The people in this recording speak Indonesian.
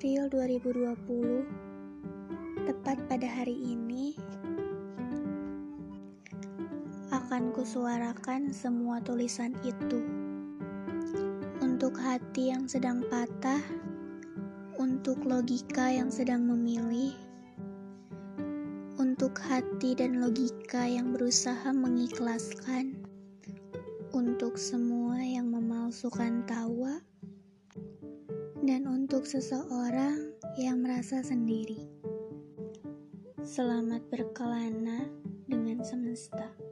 2020, tepat pada hari ini, akan kusuarakan semua tulisan itu. Untuk hati yang sedang patah, untuk logika yang sedang memilih, untuk hati dan logika yang berusaha mengikhlaskan, untuk semua yang memalsukan tawa dan untuk seseorang yang merasa sendiri. Selamat berkelana dengan semesta.